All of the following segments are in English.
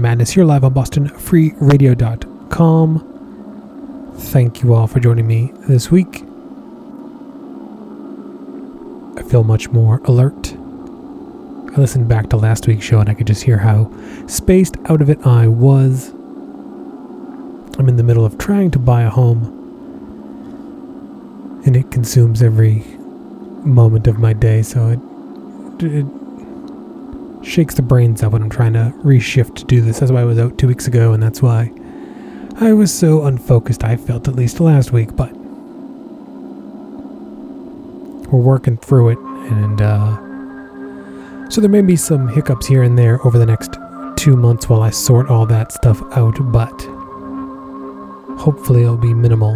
Madness here live on BostonFreeRadio.com. Thank you all for joining me this week. I feel much more alert. I listened back to last week's show and I could just hear how spaced out of it I was. I'm in the middle of trying to buy a home, and it consumes every moment of my day, so it, it shakes the brains out when I'm trying to reshift to do this. That's why I was out two weeks ago, and that's why I was so unfocused, I felt at least last week, but we're working through it, and uh, so there may be some hiccups here and there over the next two months while I sort all that stuff out, but hopefully it'll be minimal.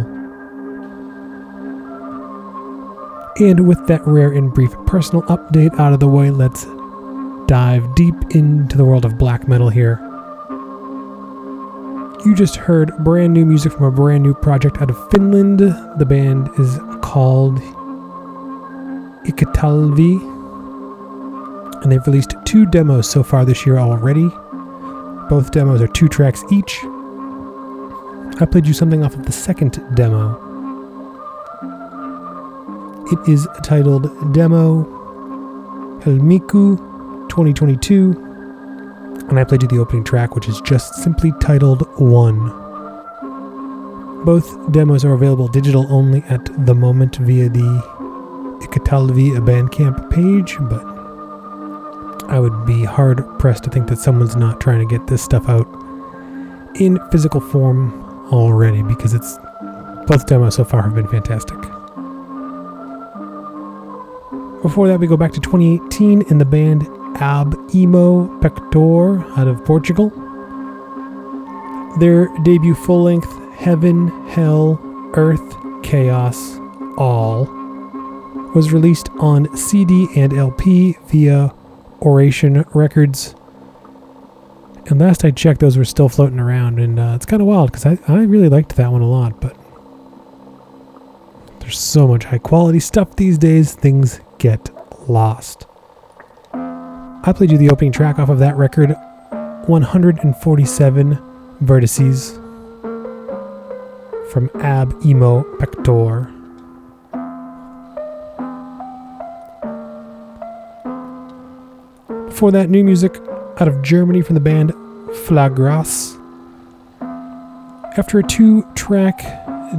And with that rare and brief personal update out of the way, let's dive deep into the world of black metal here. You just heard brand new music from a brand new project out of Finland. The band is called Ikatalvi, and they've released two demos so far this year already. Both demos are two tracks each. I played you something off of the second demo. It is titled Demo Helmiku 2022, and I played you the opening track, which is just simply titled One. Both demos are available digital only at the moment via the Ikatalvi Bandcamp page, but I would be hard pressed to think that someone's not trying to get this stuff out in physical form already because it's both demos so far have been fantastic. Before that, we go back to 2018 in the band Ab Imo Pectore out of Portugal. Their debut full length, Heaven, Hell, Earth, Chaos, All, was released on CD and LP via Oration Records. And last I checked, those were still floating around, and uh, it's kind of wild because I, I really liked that one a lot, but there's so much high quality stuff these days, things get lost. I played you the opening track off of that record 147 Vertices from Ab Imo Pectore. Before that, new music out of Germany from the band Flagras. After a two track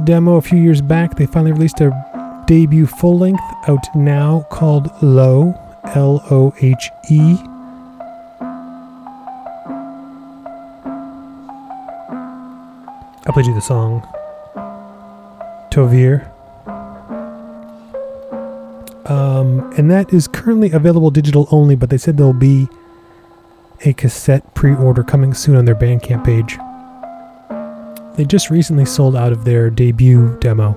demo a few years back, they finally released a debut full length out now called Low, L O H E. I played you the song Tovir. Um, and that is currently available digital only, but they said there'll be a cassette pre order coming soon on their Bandcamp page. They just recently sold out of their debut demo,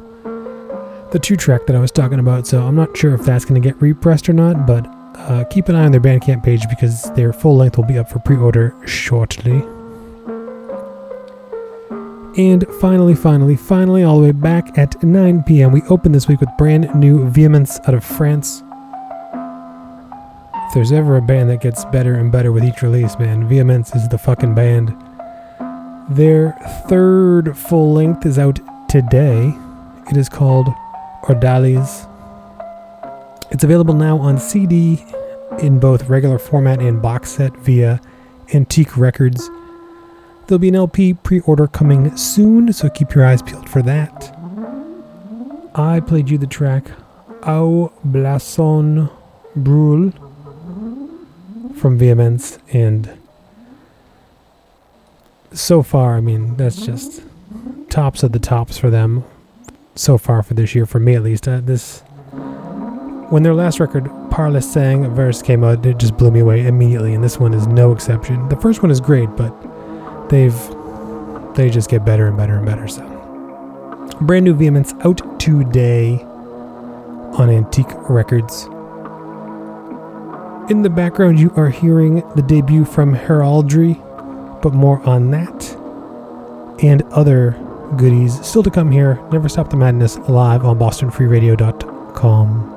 the two track that I was talking about, so I'm not sure if that's going to get repressed or not, but uh, keep an eye on their Bandcamp page because their full length will be up for pre order shortly. And finally, finally, finally, all the way back at 9 p.m., we open this week with brand new Vehemence out of France. If there's ever a band that gets better and better with each release, man, Vehemence is the fucking band. Their third full length is out today. It is called Ordalies. It's available now on CD in both regular format and box set via Antiq Records. There'll be an LP pre order coming soon, so keep your eyes peeled for that. I played you the track Au Blason Brûle from Vehemence, and so far, I mean, that's just tops of the tops for them so far for this year, for me at least. Uh, this when their last record, Par le sang versé, came out, it just blew me away immediately, and this one is no exception. The first one is great, but they've they just get better and better and better. So, brand new Vehemence out today on Antiq Records. In the background, you are hearing the debut from Heraldry, but more on that and other goodies still to come here. Never Stop the Madness live on BostonFreeRadio.com.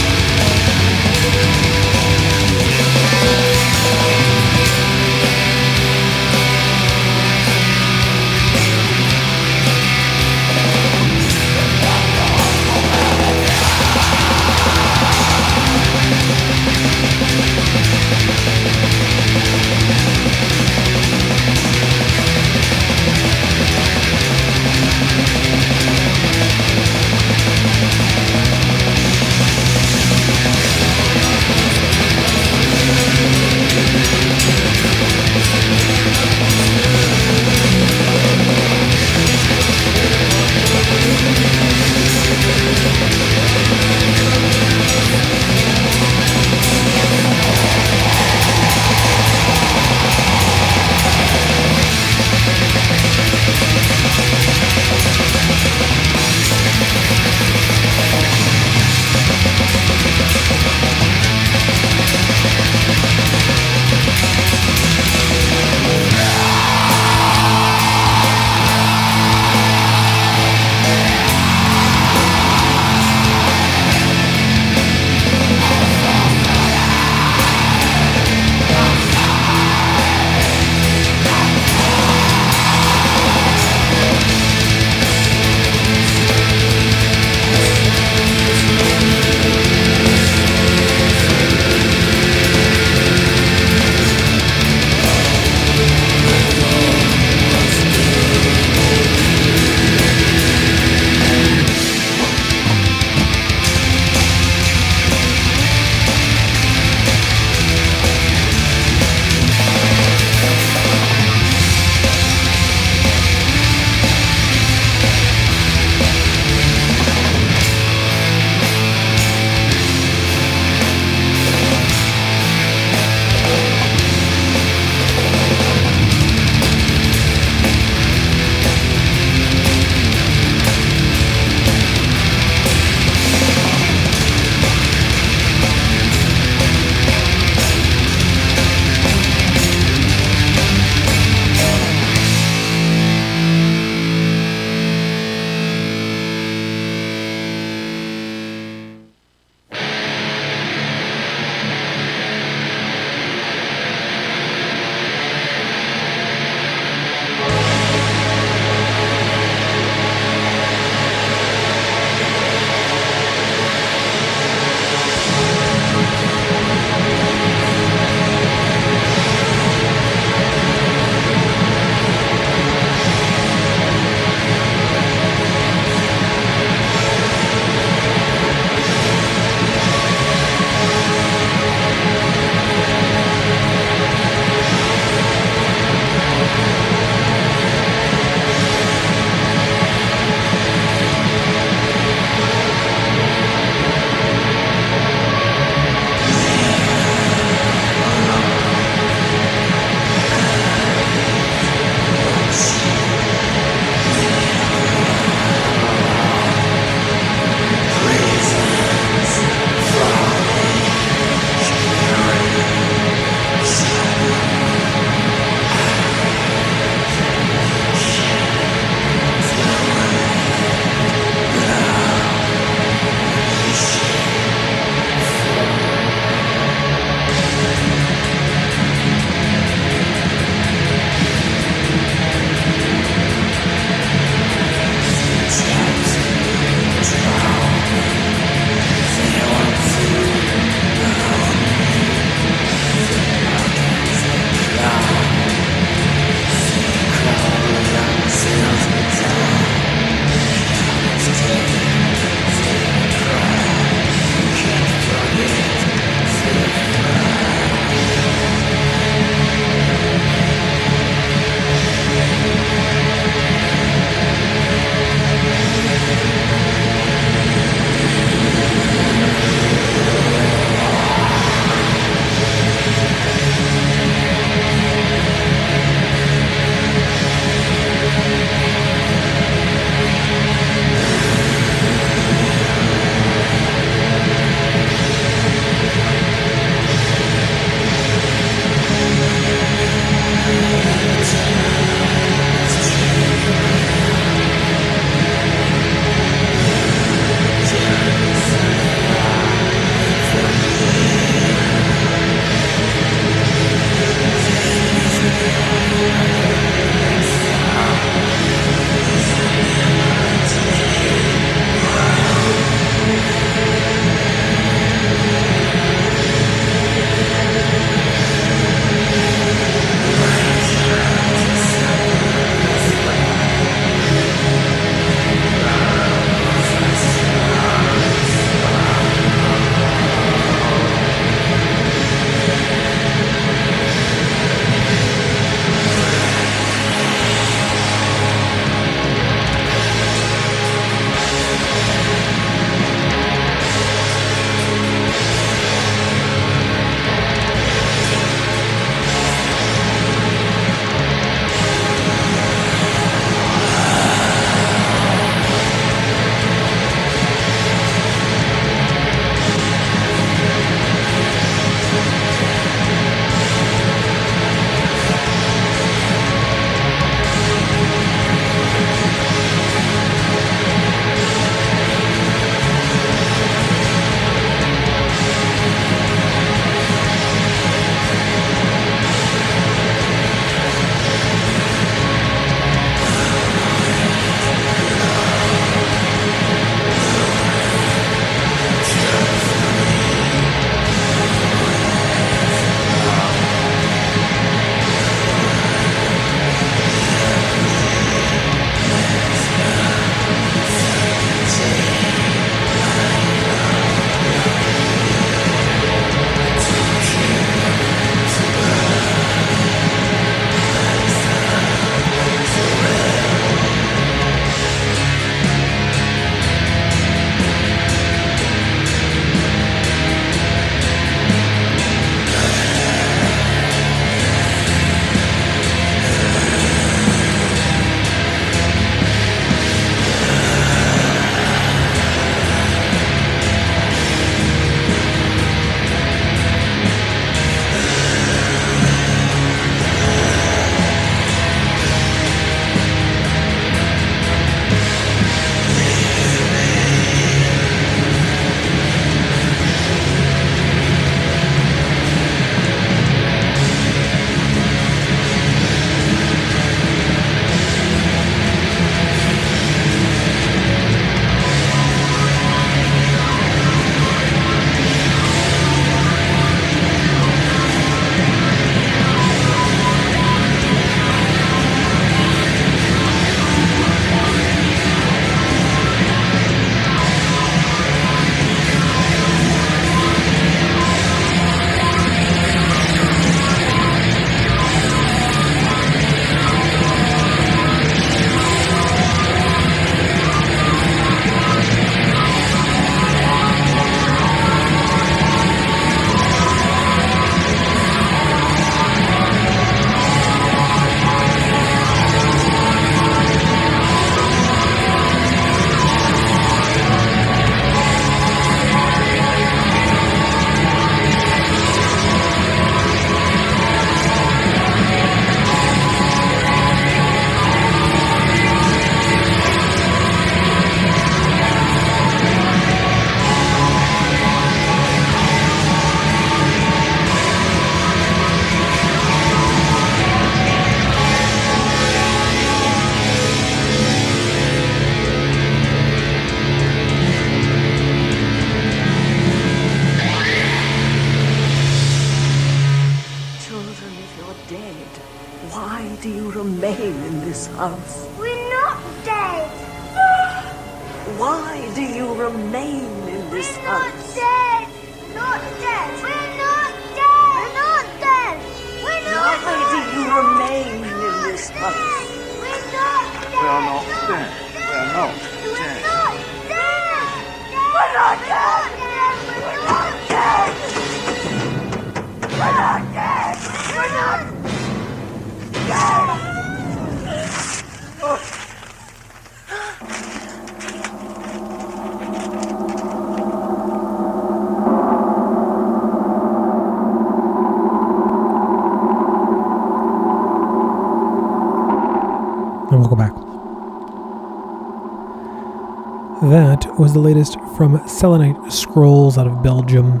That was the latest from Selenite Scrolls out of Belgium.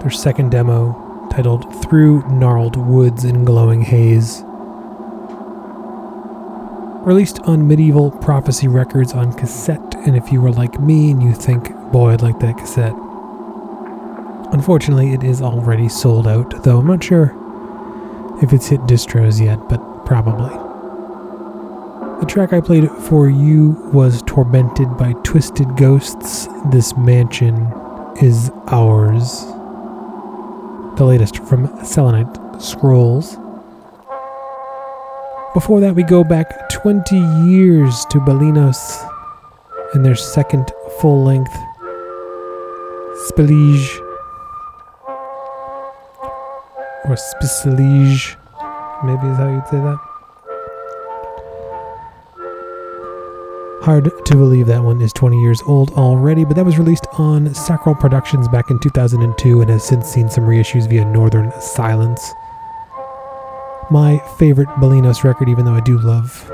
Their second demo, titled Through Gnarled Woods in Glowing Haze. Released on Medieval Prophecy Records on cassette, and if you were like me and you think, boy, I'd like that cassette. Unfortunately, it is already sold out, though I'm not sure if it's hit distros yet, but probably. The track I played for you was Tormented by Twisted Ghosts. This mansion is ours. The latest from Selenite Scrolls. Before that, we go back 20 years to Belenos and their second full length, Spillage. Or Spicillige, maybe is how you'd say that. Hard to believe that one is 20 years old already, but that was released on Sacral Productions back in 2002 and has since seen some reissues via Northern Silence. My favorite Belenos record, even though I do love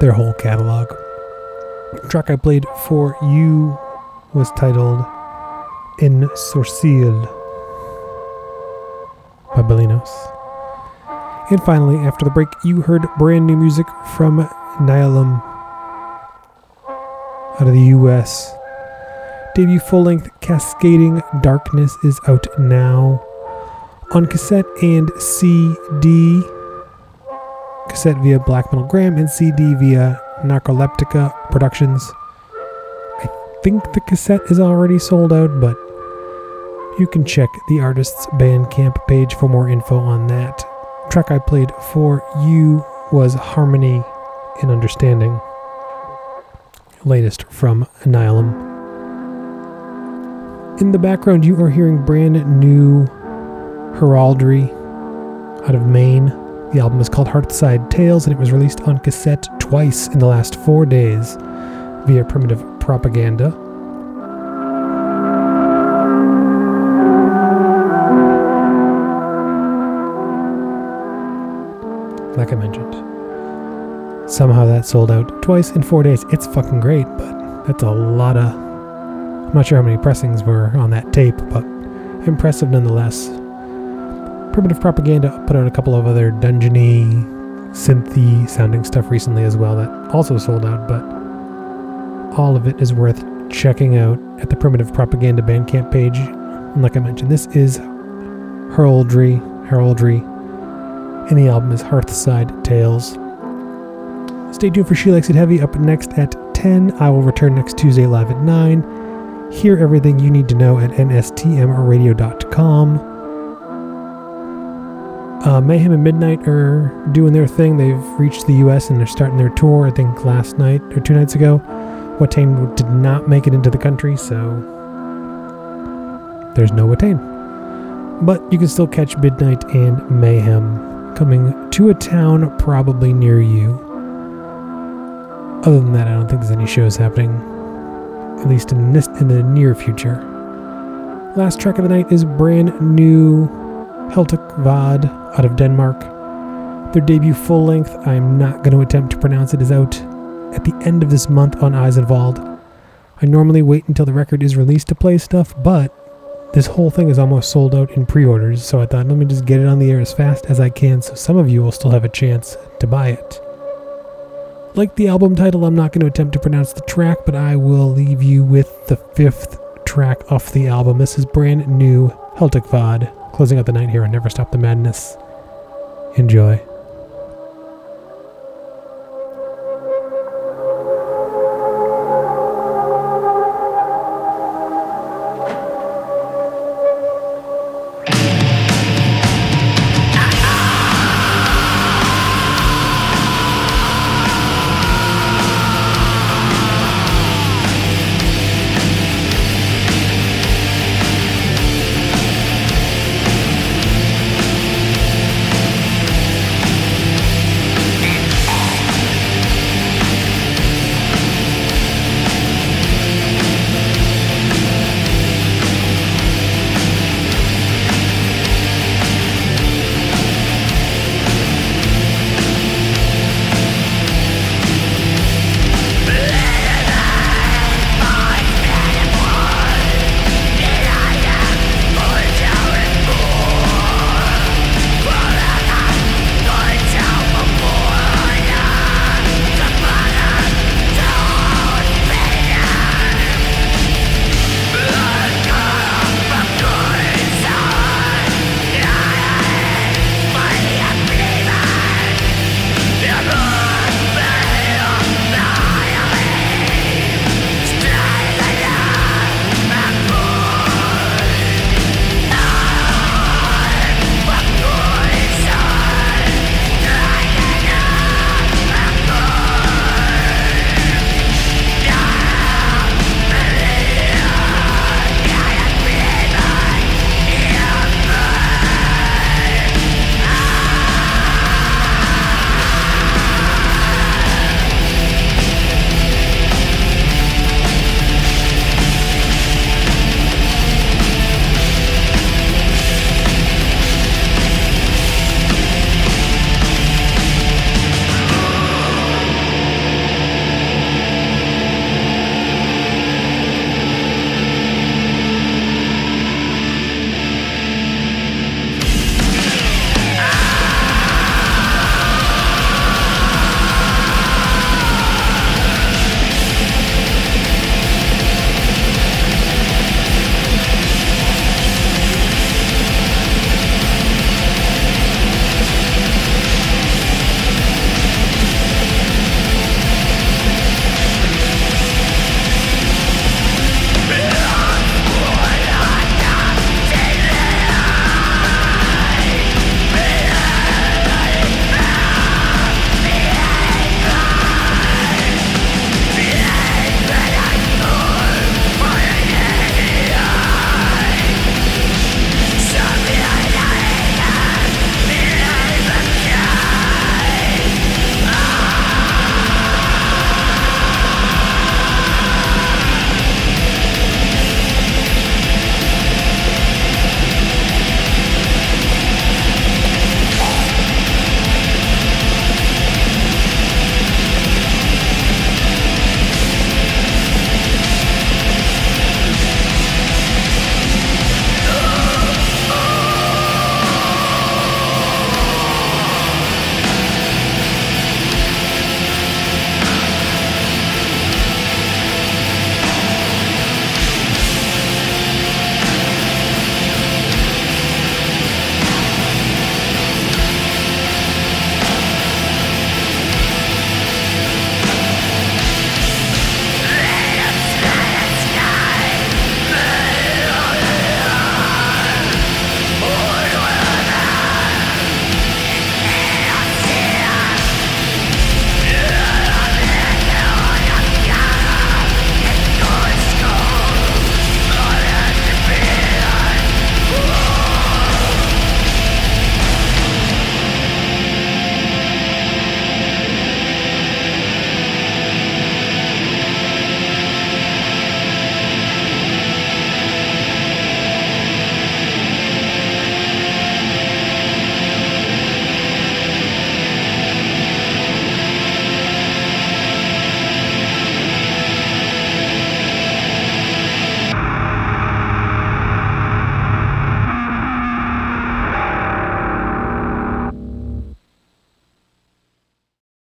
their whole catalog. The track I played for you was titled In Sorciel by Belenos. And finally, after the break, you heard brand new music from Nihilum out of the US. Debut full length Cascading Darkness is out now on cassette and CD. Cassette via Black Metal Gram and CD via Narcoleptica Productions. I think the cassette is already sold out, but you can check the artist's Bandcamp page for more info on that. Track I played for you was Harmony in Understanding. Latest from Annihilum. In the background, you are hearing brand new Heraldry out of Maine. The album is called Hearthside Tales and it was released on cassette twice in the last four days via Primitive Propaganda. like I mentioned. Somehow that sold out twice in four days. It's fucking great, but that's a lot of. I'm not sure how many pressings were on that tape, but impressive nonetheless. Primitive Propaganda put out a couple of other dungeony, synthy sounding stuff recently as well that also sold out, but all of it is worth checking out at the Primitive Propaganda Bandcamp page. And like I mentioned, this is Heraldry, Heraldry, and the album is Hearthside Tales. Stay tuned for She Likes It Heavy up next at 10. I will return next Tuesday live at 9. Hear everything you need to know at nstmradio.com. Uh, Mayhem and Midnight are doing their thing. They've reached the US and they're starting their tour, I think last night or two nights ago. Watain did not make it into the country, so there's no Watain. But you can still catch Midnight and Mayhem coming to a town probably near you. Other than that, I don't think there's any shows happening, at least in this in the near future. Last track of the night is brand new Heltic Vad out of Denmark. Their debut full length, I'm not going to attempt to pronounce it, is out at the end of this month on Eisenwald. I normally wait until the record is released to play stuff, but this whole thing is almost sold out in pre orders, so I thought let me just get it on the air as fast as I can so some of you will still have a chance to buy it. Like the album title, I'm not going to attempt to pronounce the track, but I will leave you with the fifth track off the album. This is brand new Heltic Vod closing out the night here on Never Stop the Madness. Enjoy.